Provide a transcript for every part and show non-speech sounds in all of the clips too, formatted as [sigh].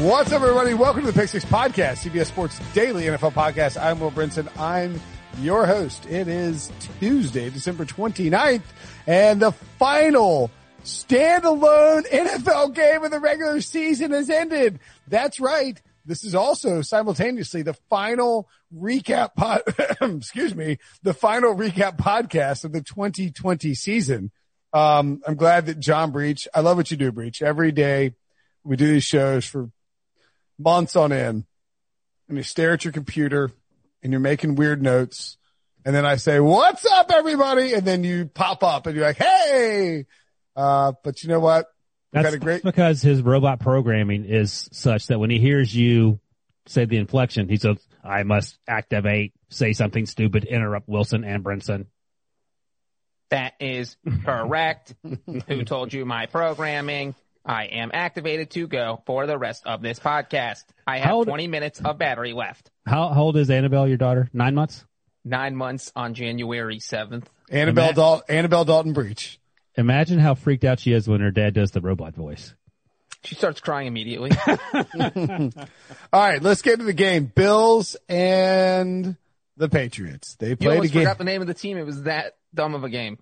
What's up, everybody? Welcome to the Pick Six Podcast, CBS Sports Daily NFL Podcast. I'm Will Brinson. I'm your host. It is Tuesday, December 29th, and the final standalone NFL game of the regular season has ended. That's right. This is also simultaneously the final recap pod, [coughs] excuse me, the final recap podcast of the 2020 season. Um, I'm glad that John Breech, I love what you do, Breech. Every day we do these shows for months on end and you stare at your computer and you're making weird notes. And then I say, what's up, everybody? And then you pop up and you're like, Hey, uh, but you know what? We've That's got a great, because his robot programming is such that when he hears you say the inflection, he says, I must activate, say something stupid, interrupt Wilson and Brinson. That is correct. [laughs] Who told you my programming? I am activated to go for the rest of this podcast. I have old- 20 minutes of battery left. How, how old is Annabelle, your daughter? Nine months? Nine months on January 7th. Annabelle, Matt- Dal- Annabelle Dalton Breech. Imagine how freaked out she is when her dad does the robot voice. She starts crying immediately. [laughs] [laughs] All right, let's get to the game. Bills and the Patriots. They you played a almost game. forgot the name of the team. It was that dumb of a game.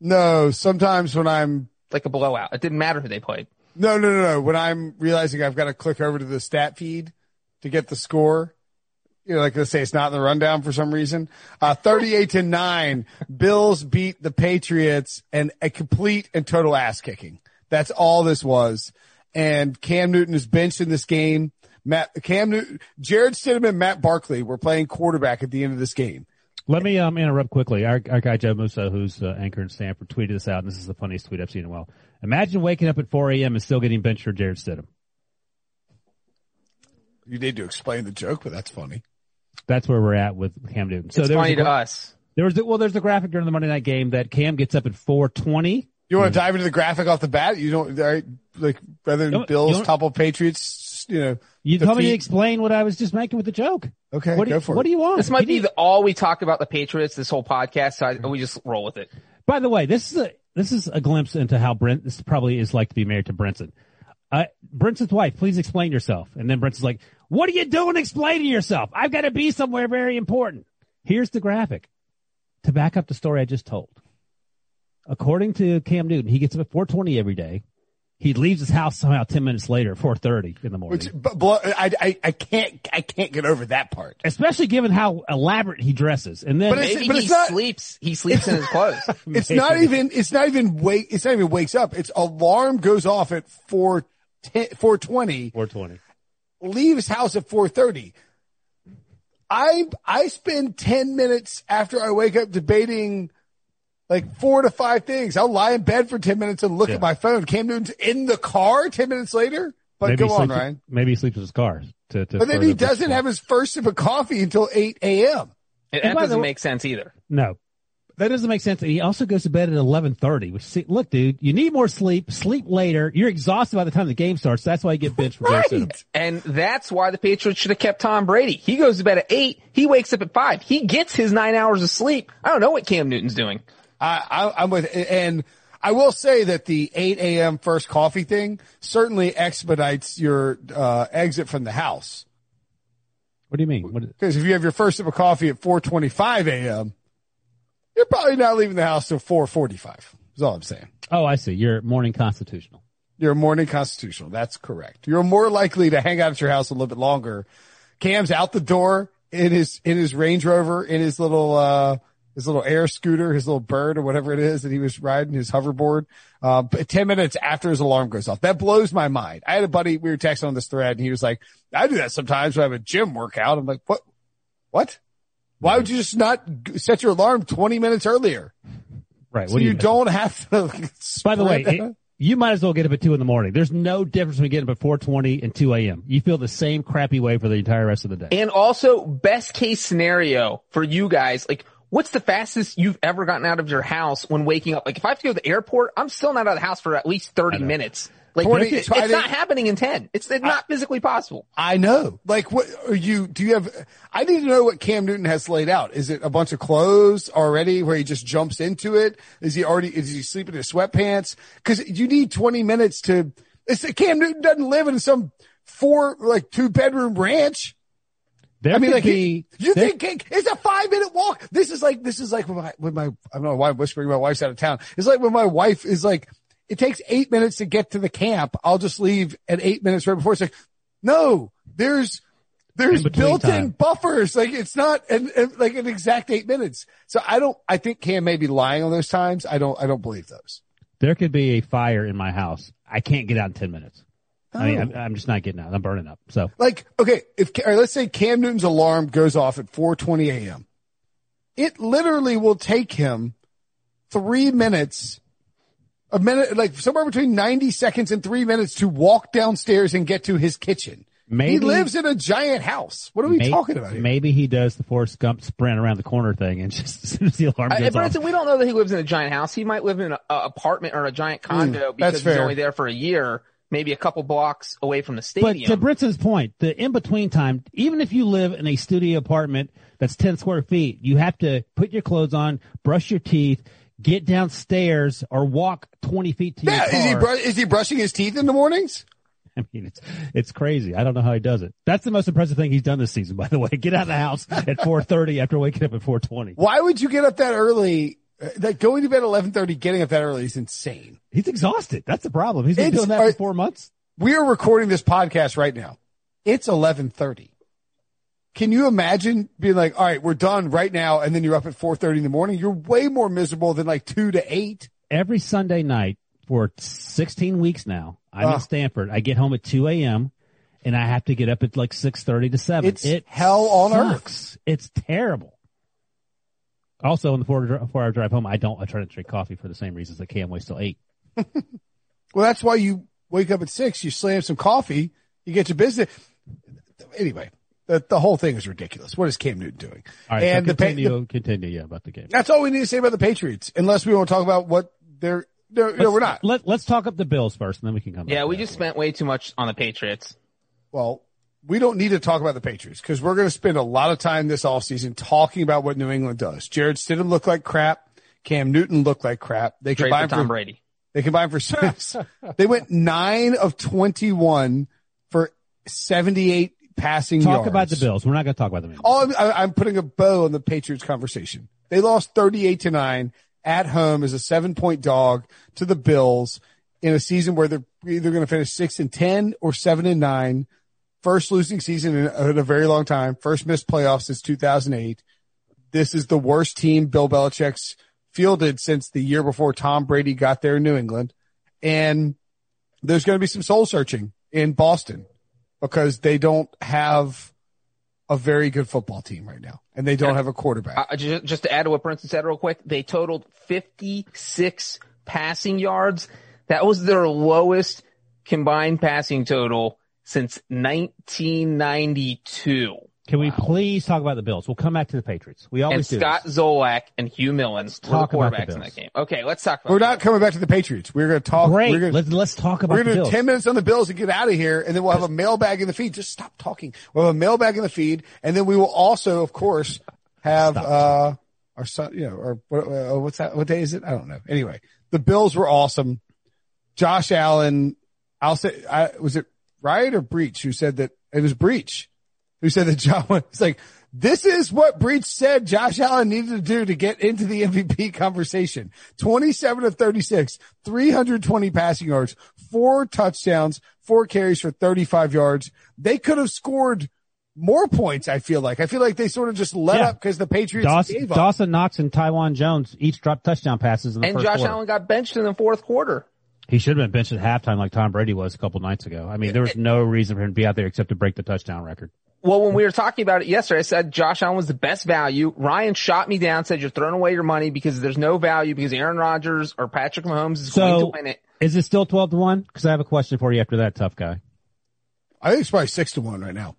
No, sometimes when I'm Like a blowout. It didn't matter who they played. no, no, no, no. When I'm realizing I've got to click over to the stat feed to get the score. You know, like let's say it's not in the rundown for some reason. Uh, 38 to nine, Bills beat the Patriots and a complete and total ass kicking. That's all this was. And Cam Newton is benched in this game. Matt, Cam Newton, Jarrett Stidham and Matt Barkley were playing quarterback at the end of this game. Let me um, interrupt quickly. Our, our guy Joe Musso, who's uh, anchor in Stamford, tweeted this out, and this is the funniest tweet I've seen in a while. Imagine waking up at 4 a.m. and still getting benched for Jarrett Stidham. You need to explain the joke, but that's funny. That's where we're at with Cam Newton. So it's there funny a to us. There was the, well, there's the graphic during the Monday night game that Cam gets up at 4:20. You want to dive into the graphic off the bat? You don't, all right, like, rather than Bills you don't- topple Patriots, you know. You told me to explain what I was just making with the joke. Okay, What do go you, for what it. do you want? This might Can be you- the, all we talk about the Patriots this whole podcast. So I, we just roll with it. By the way, this is a this is a glimpse into how Brent this probably is like to be married to Brinson. Uh, Brinson's wife, please explain yourself. And then Brinson's like, "What are you doing explaining yourself? I've got to be somewhere very important." Here's the graphic to back up the story I just told. According to Cam Newton, he gets up at 4:20 every day. He leaves his house somehow 10 minutes later, 4:30 in the morning. Which, but, but I, I, I can't, I can't get over that part. Especially given how elaborate he dresses. And then But it's- Maybe but he not- sleeps. He sleeps in his [laughs] clothes. It's not even, it's not even wake, it's not even wakes up. It's alarm goes off at 4, 420, 420. leaves house at 430. I, I spend 10 minutes after I wake up debating like four to five things. I'll lie in bed for 10 minutes and look Yeah. at my phone. Cam Newton's in the car 10 minutes later. But maybe go he on, sleeps, Ryan. Maybe he sleeps in his car. To, to But then he doesn't point. have his first sip of coffee until 8 a.m. And And that doesn't way- make sense either. No, that doesn't make sense. And he also goes to bed at eleven thirty. Which see, look, dude, you need more sleep. Sleep later. You're exhausted by the time the game starts. That's why you get benched for Right. And that's why the Patriots should have kept Tom Brady. He goes to bed at eight. He wakes up at five. He gets his nine hours of sleep. I don't know what Cam Newton's doing. I, I, I'm with, and I will say that the 8 a.m. first coffee thing certainly expedites your uh, exit from the house. What do you mean? Because if you have your first sip of coffee at 4:25 a.m., you're probably not leaving the house till 4:45. Is all I'm saying. oh, I see. You're morning constitutional. You're morning constitutional. That's correct. You're more likely to hang out at your house a little bit longer. Cam's out the door in his in his Range Rover, in his little uh his little air scooter, his little bird or whatever it is that he was riding, his hoverboard. Uh, but 10 minutes after his alarm goes off. That blows my mind. I had a buddy, we were texting on this thread and he was like, I do that sometimes when I have a gym workout. I'm like, what? What? Why would you just not set your alarm 20 minutes earlier? Right. So what do you mean? don't have to. [laughs] By the way, it- you might as well get up at two in the morning. There's no difference between getting up at 420 and 2 a.m. You feel the same crappy way for the entire rest of the day. And also, best case scenario for you guys, like, what's the fastest you've ever gotten out of your house when waking up? Like, if I have to go to the airport, I'm still not out of the house for at least 30 minutes. Like, 20 it's, it's not happening in 10. It's, it's not physically possible. I know. Like, what are you? Do you have? I need to know what Cam Newton has laid out. Is it a bunch of clothes already, where he just jumps into it? Is he already? Is he sleeping in his sweatpants? Because you need twenty minutes to. It's Cam Newton doesn't live in some four like two bedroom ranch. There I mean, like, be, you there- think it's a five minute walk? This is like, this is like when my, when my, I don't know why I'm whispering my wife's out of town. It's like when my wife is like, it takes eight minutes to get to the camp. I'll just leave at eight minutes right before. It's like, no, there's, there's In between built-in buffers. Like it's not an, an- like an exact eight minutes. So I don't, I think Cam may be lying on those times. I don't, I don't believe those. there could be a fire in my house. I can't get out in 10 minutes. I mean, Oh. I'm, I'm just not getting out. I'm burning up. So Like, okay, if, all right, let's say Cam Newton's alarm goes off at 4.20 a.m. It literally will take him three minutes, a minute, like somewhere between 90 seconds and three minutes to walk downstairs and get to his kitchen. Maybe, he lives in a giant house. What are we may- talking about here? maybe he does the Forrest Gump sprint around the corner thing and [laughs] just as soon as the alarm goes but off. it's- we don't know that he lives in a giant house. He might live in an apartment or a giant condo hmm, because he's fair. only there for a year, maybe a couple blocks away from the stadium. But stadium. to Brinson's point, the in between time, even if you live in a studio apartment that's 10 square feet, you have to put your clothes on, brush your teeth, get downstairs or walk 20 feet to Yeah, your car. is he, br- is he brushing his teeth in the mornings? [laughs] I mean, it's, it's crazy. I don't know how he does it. That's the most impressive thing he's done this season, by the way. [laughs] Get out of the house at 4.30 after waking up at 4.20. Why would you get up that early? Uh, Like going to bed at 11.30, getting up that early is insane. He's exhausted. That's the problem. He's been It's- doing that for four months. We are recording this podcast right now. It's 11:30. Can you imagine being like, "All right, we're done right now," and then you're up at 4:30 in the morning? You're way more miserable than like two to eight. Every Sunday night for 16 weeks now, I'm Ugh. in Stamford. I get home at 2 a.m. and I have to get up at like 6.30 to 7. It's it hell on earth. It's terrible. Also, in the four, four hour drive home, I don't, I try to drink coffee for the same reasons that Cam waits till eight. [laughs] Well, that's why you wake up at six. You slam some coffee. You get your business. Anyway, the, the whole thing is ridiculous. What is Cam Newton doing? All right. and so the, pa- continue, the continue, yeah, about the game. that's all we need to say about the Patriots, unless we want to talk about what they're. No, no, we're not. Let, let's talk up the Bills first and then we can come back. yeah, we that. just spent way too much on the Patriots. Well, we don't need to talk about the Patriots because we're going to spend a lot of time this offseason talking about what New England does. Jarrett Stidham looked like crap. Cam Newton looked like crap. They Trade for combined Tom for, Brady. they combined for six. [laughs] they went nine of 21 for 78 passing yards. Talk yards. about the Bills. We're not going to talk about them anymore. All I'm, I'm putting a bow on the Patriots conversation. They lost 38 to nine at home as a seven point dog to the Bills in a season where they're either going to finish six and 10 or seven and nine. First losing season in, in a very long time. First missed playoffs since 2008. This is the worst team Bill Belichick's fielded since the year before Tom Brady got there in New England. And there's going to be some soul searching in Boston because they don't have a very good football team right now, and they don't have a quarterback. Uh, just, just to add to what Brinson said real quick, they totaled 56 passing yards. That was their lowest combined passing total since 1992. Can we please talk about the Bills? We'll come back to the Patriots. We And always do. Scott this. Zolak and Hugh Millen were the talk about the quarterbacks in Bills. that game. Okay, let's talk about We're not coming back to the Patriots. We're going to talk. Great. We're going let's, let's talk about we're going to do 10 minutes on the Bills and get out of here, and then we'll have a mailbag in the feed. Just stop talking. We'll have a mailbag in the feed, and then we will also, of course, have, Stop. uh, our son, you know, or what, uh, what's that? What day is it? I don't know. Anyway, the Bills were awesome. Josh Allen, I'll say, I, was it Riot or Breech who said that it was Breech who said that John was like, this is what Breech said Josh Allen needed to do to get into the MVP conversation. 27 of 36, 320 passing yards, four touchdowns, four carries for 35 yards. They could have scored more points. I feel like, I feel like they sort of just let Yeah. up because the Patriots Dawson, gave up. Dawson Knox and Taiwan Jones each dropped touchdown passes in the And first Josh quarter. Allen got benched in the fourth quarter. He should have been benched at halftime like Tom Brady was a couple nights ago. I mean, there was no reason for him to be out there except to break the touchdown record. Well, when we were talking about it yesterday, I said Josh Allen was the best value. Ryan shot me down, said you're throwing away your money because there's no value because Aaron Rodgers or Patrick Mahomes is going to win it. is it still 12 to 1? Because I have a question for you after that tough guy. I think it's probably six to one right now.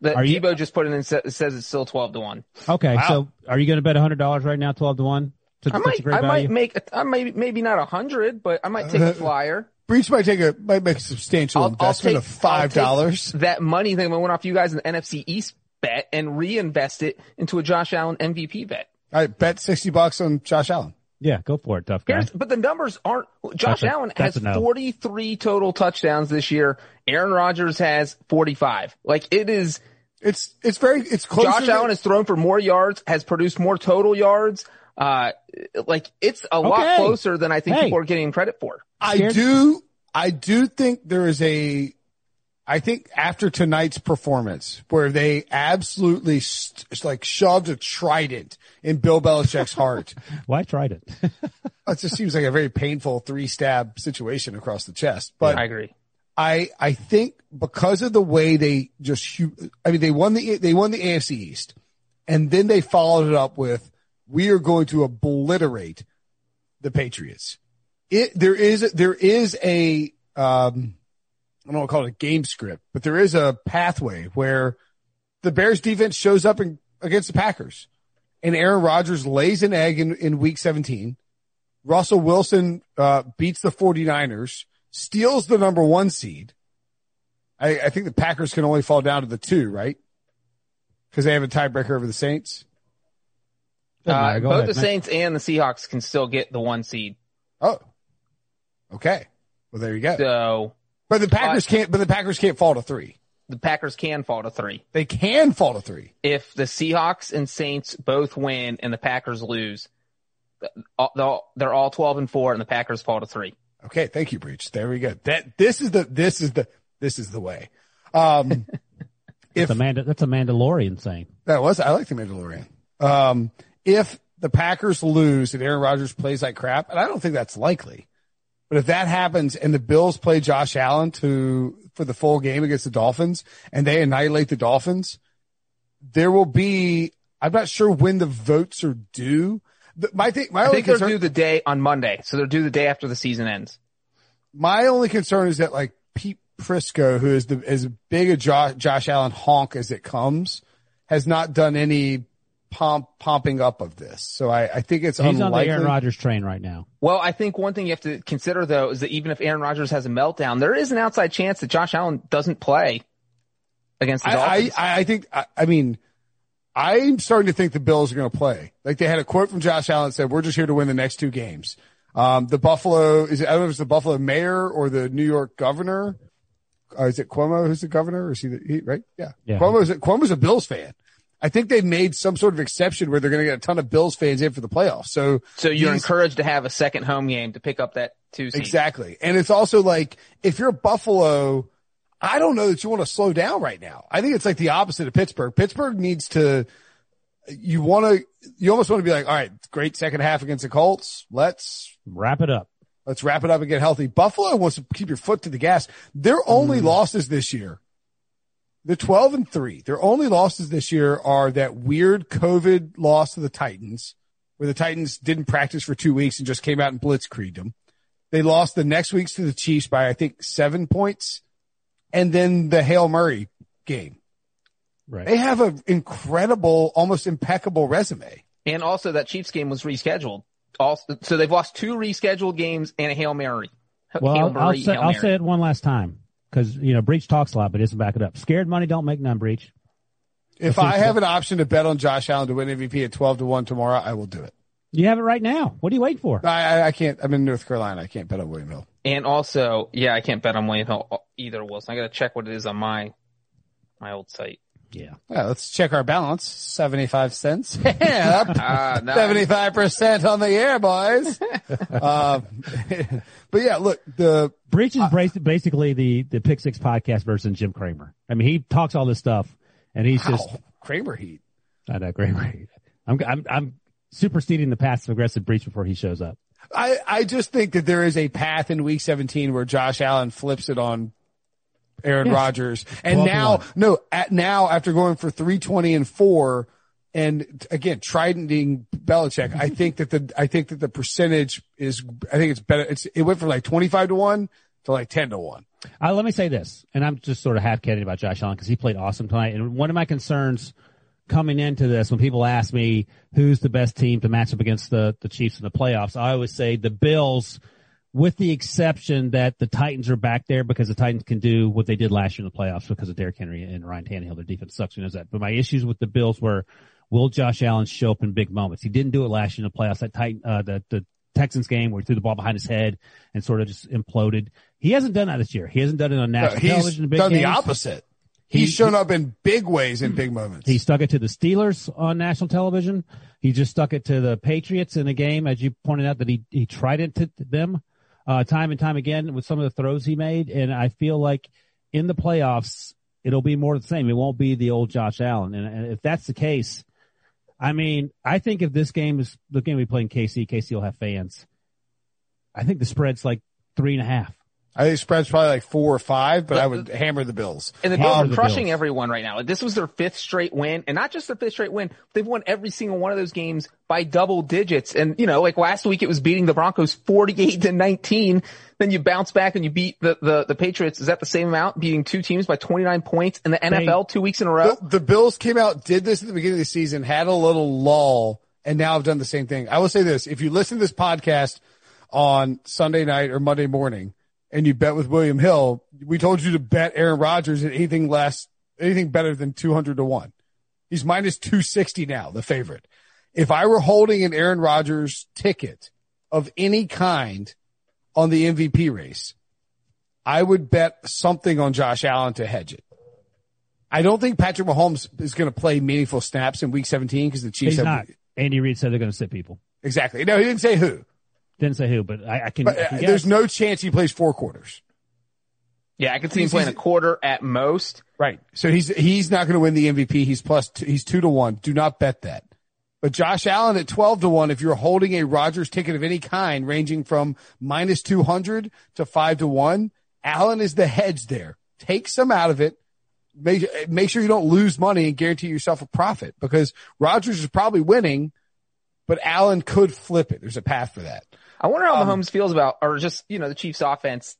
The, Are you- Debo just put it in, and says it's still 12 to 1. Okay, Wow. so are you going to bet $100 right now, 12 to 1? To I might, a great I value? might make, a, I might, maybe not a hundred, but I might take a [laughs] flyer. Breech might take a, might make a substantial I'll, I'll investment take of five dollars. That money that went off you guys in the NFC East bet and reinvest it into a Josh Allen MVP bet. I bet 60 bucks on Josh Allen. yeah, go for it, tough guy. Here's, but the numbers aren't. Josh That's a- Allen that's has no. 43 total touchdowns this year. Aaron Rodgers has 45. Like it is. It's, it's very, it's close. Josh Allen has thrown for more yards, has produced more total yards. Uh, like it's a lot closer than I think Hey. people are getting credit for. I Scared? do, I do think there is a, I think after tonight's performance where they absolutely st- like shoved a trident in Bill Belichick's heart. [laughs] Why tried it? [laughs] it just seems like a very painful three stab situation across the chest. But I agree. I I think because of the way they just hu- I mean they won the they won the AFC East and then they followed it up with we are going to obliterate the Patriots. It there is there is a um I don't want to call it a game script, but there is a pathway where the Bears defense shows up in, against the Packers and Aaron Rodgers lays an egg in, in week 17. Russell Wilson uh, beats the 49ers, steals the number one seed. I, I think the Packers can only fall down to the two, right? Because they have a tiebreaker over the Saints. Doesn't Uh, both ahead, the man. Saints and the Seahawks can still get the one seed. Oh, okay. Well, there you go. So But the Packers can't. But the Packers can't fall to three. the Packers can fall to three. They can fall to three. If the Seahawks and Saints both win and the Packers lose, they're all- 12 and four and the Packers fall to three. Okay, thank you, Breech. There we go. That this is the this is the this is the way. Um, [laughs] if That's a, Manda- that's a Mandalorian saying. That was, I like the Mandalorian. Um, if the Packers lose and Aaron Rodgers plays like crap, and I don't think that's likely, but if that happens and the Bills play Josh Allen to, for the full game against the Dolphins and they annihilate the Dolphins, there will be, I'm not sure when the votes are due. My thing, my I only think they're concern, due the day on Monday, so they're due the day after the season ends. my only concern is that like Pete Prisco, who is the as big a Josh, Josh Allen honk as it comes, has not done any pomp pumping up of this. So I, I think it's He's on the. Aaron Rodgers train right now. Well, I think one thing you have to consider though is that even if Aaron Rodgers has a meltdown, there is an outside chance that Josh Allen doesn't play against the I, Dolphins. I, I think, I, I mean, I'm starting to think the Bills are going to play. Like they had a quote from Josh Allen that said, we're just here to win the next two games. Um, the Buffalo, is it, I don't know if it's the Buffalo mayor or the New York governor. Uh, is it Cuomo who's the governor? Or is he, the, he right? Yeah. Yeah. Cuomo's, Cuomo's a Bills fan. I think they've made some sort of exception where they're going to get a ton of Bills fans in for the playoffs. So, so you're he's- encouraged to have a second home game to pick up that two seed. Exactly. And it's also like, if you're Buffalo, I don't know that you want to slow down right now. I think it's like the opposite of Pittsburgh. Pittsburgh needs to, you want to, you almost want to be like, all right, great second half against the Colts. Let's, Wrap it up. let's wrap it up and get healthy. Buffalo wants to keep your foot to the gas. Their only mm. losses this year, they're 12 and three. Their only losses this year are that weird COVID loss to the Titans, where the Titans didn't practice for two weeks and just came out and blitzkrieged them. They lost the next weeks to the Chiefs by, I think, seven points. And then the Hail Mary game. Right. They have an incredible, almost impeccable resume. And also that Chiefs game was rescheduled. Also, so they've lost two rescheduled games and a Hail Mary. Well, Hail I'll, I'll say, Hail I'll Mary. say it one last time because, you know, Breech talks a lot, but he doesn't back it up. Scared money don't make none, Breech. If I have an option to bet on Josh Allen to win MVP at 12 to 1 tomorrow, I will do it. You have it right now. What are you waiting for? I, I, I can't. I'm in North Carolina. I can't bet on William Hill. And also, yeah, I can't bet on William Hill either, Wilson. I gotta check what it is on my, my old site. Yeah. Yeah, let's check our balance. 75 cents. [laughs] Yeah, Ah, no. 75% on the air, boys. um, [laughs] but yeah, look, the, Breech is bas- basically the, the Pick Six podcast version Jim Cramer. I mean, he talks all this stuff and he's just, Ow, Cramer heat. I know, Cramer. I'm, I'm, I'm superseding the passive aggressive Breech before he shows up. I, I just think that there is a path in week 17 where Josh Allen flips it on Aaron Yes. Rodgers. And 12 now, one. no, at now after going for 320 and four and again, tridenting Belichick, I [laughs] think that the, I think that the percentage is, I think it's better. It's, it went from like 25 to one to like 10 to one. Uh, let me say this, and I'm just sort of half kidding about Josh Allen because he played awesome tonight. And one of my concerns coming into this, when people ask me who's the best team to match up against the, the Chiefs in the playoffs, I always say the Bills, with the exception that the Titans are back there because the Titans can do what they did last year in the playoffs because of Derrick Henry and Ryan Tannehill. Their defense sucks, who knows that. But my issues with the Bills were, will Josh Allen show up in big moments? He didn't do it last year in the playoffs. That Titan, uh, the, the Texans game where he threw the ball behind his head and sort of just imploded. He hasn't done that this year. He hasn't done it on national He's television in big done the opposite. He's He- shown up in big ways in big moments. He stuck it to the Steelers on national television. He just stuck it to the Patriots in a game, as you pointed out, that he, he tried it to them, uh, time and time again with some of the throws he made. And I feel like in the playoffs, it'll be more the same. It won't be the old Josh Allen. And, and if that's the case, I mean, I think if this game is the game we play in KC, KC will have fans. I think the spread's like three and a half. I think spread's probably like four or five, but But I would hammer the Bills. And the Bills Hammer are crushing Bills. everyone right now. This was their fifth straight win, and not just their fifth straight win. They've won every single one of those games by double digits. And you know, like last week, it was beating the Broncos forty-eight to nineteen. Then you bounce back and you beat the the, the Patriots. Is that the same amount? Beating two teams by twenty-nine points in the NFL two weeks in a row. The, the Bills came out, did this at the beginning of the season, had a little lull, and now have done the same thing. I will say this. If you listen to this podcast on Sunday night or Monday morning and you bet with William Hill, we told you to bet Aaron Rodgers at anything less, anything better than 200 to one. He's minus 260 now, the favorite. If I were holding an Aaron Rodgers ticket of any kind on the MVP race, I would bet something on Josh Allen to hedge it. I don't think Patrick Mahomes is going to play meaningful snaps in week 17 because the Chiefs He's have not. Andy Reid said they're going to sit people. exactly. No, he didn't say who, Didn't say who, but I, I can. but I uh, can there's no chance he plays four quarters. yeah, I can see him playing a quarter at most. Right. So he's he's not going to win the MVP. He's plus two, he's two to one. Do not bet that. But Josh Allen at twelve to one. If you're holding a Rodgers ticket of any kind, ranging from minus two hundred to five to one, Allen is the hedge there. Take some out of it. Make make sure you don't lose money and guarantee yourself a profit because Rodgers is probably winning, but Allen could flip it. There's a path for that. I wonder how Um, Mahomes feels about, or just you know, the Chiefs' offense.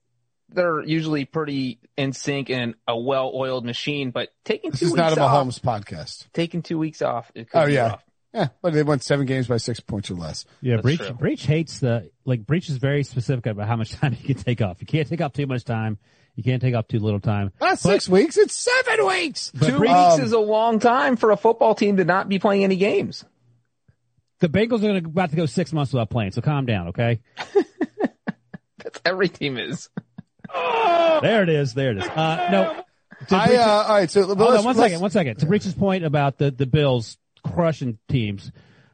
They're usually pretty in sync and a well-oiled machine, but taking This two is weeks not a off, Mahomes podcast. taking two weeks off. It could Oh be yeah. rough. Yeah, but they won seven games by six points or less. Yeah, That's Breech true. Breech hates the like Breech is very specific about how much [laughs] time you can take off. You can't take off too much time. You can't take off too little time. Not six weeks, it's seven weeks. Two Breech- weeks Um, is a long time for a football team to not be playing any games. The Bengals are going to about to go six months without playing, so calm down, okay? [laughs] That's every team is. [laughs] There it is. There it is. Uh, no. to I, uh, all right, so but hold let's- on one let's- second. One second. To Breech's point about the the Bills crushing teams,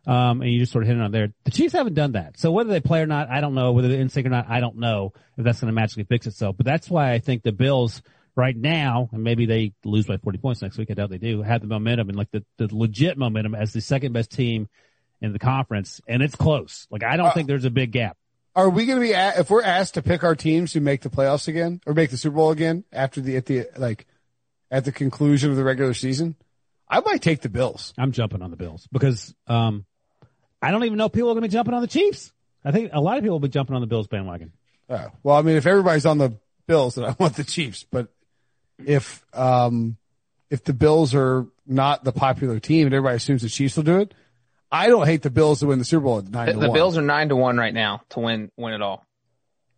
um, and you just sort of hit it on there. The Chiefs haven't done that. So whether they play or not, I don't know. Whether they're in sync or not, I don't know if that's going to magically fix itself. But that's why I think the Bills right now, and maybe they lose by 40 points next week. I doubt they do. Have the momentum and like the, the legit momentum as the second best team in the conference, and it's close. Like I don't Uh, think there's a big gap. Are we going to be a- if we're asked to pick our teams to make the playoffs again or make the Super Bowl again after the at the like at the conclusion of the regular season? I might take the Bills. I'm jumping on the Bills because um, I don't even know if people are going to be jumping on the Chiefs. I think a lot of people will be jumping on the Bills bandwagon. Uh, well, I mean, if everybody's on the Bills, then I want the Chiefs. But if um if the Bills are not the popular team and everybody assumes the Chiefs will do it, I don't hate the Bills to win the Super Bowl at nine The, to the one. Bills are nine to one right now to win win it all.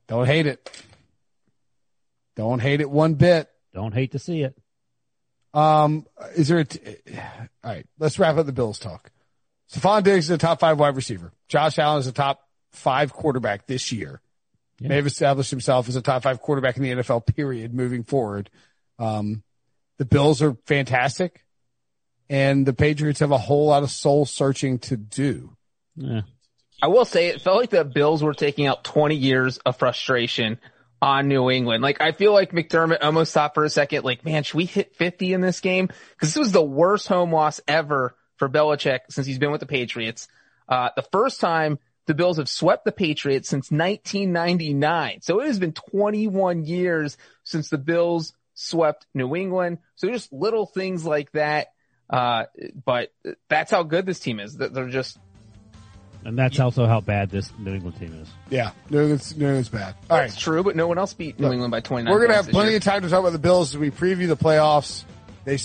don't hate it. Don't hate it one bit. Don't hate to see it. Um, is there a t- all right? Let's wrap up the Bills talk. Stefon Diggs is a top five wide receiver. Josh Allen is a top five quarterback this year. Yeah. May have established himself as a top five quarterback in the NFL period moving forward. Um, the Bills are fantastic and the Patriots have a whole lot of soul searching to do. Yeah. I will say it felt like the Bills were taking out 20 years of frustration on New England. Like I feel like McDermott almost thought for a second, like, man, should we hit 50 in this game? Cause this was the worst home loss ever for Belichick since he's been with the Patriots. Uh, the first time the Bills have swept the Patriots since 1999. So it has been 21 years since the Bills swept New England. So just little things like that. Uh, but that's how good this team is. They're just And that's also how bad this New England team is. Yeah. New England's, New England's bad. All right. It's true, but no one else beat New Look, England by 29 We're going to have plenty year. of time to talk about the Bills as we preview the playoffs. They,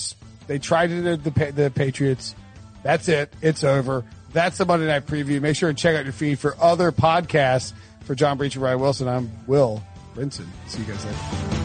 they tried it at the, the Patriots. That's it. It's over. That's the Monday night preview. Make sure and check out your feed for other podcasts. For John Breech and Ryan Wilson, I'm Will Brinson. See you guys later.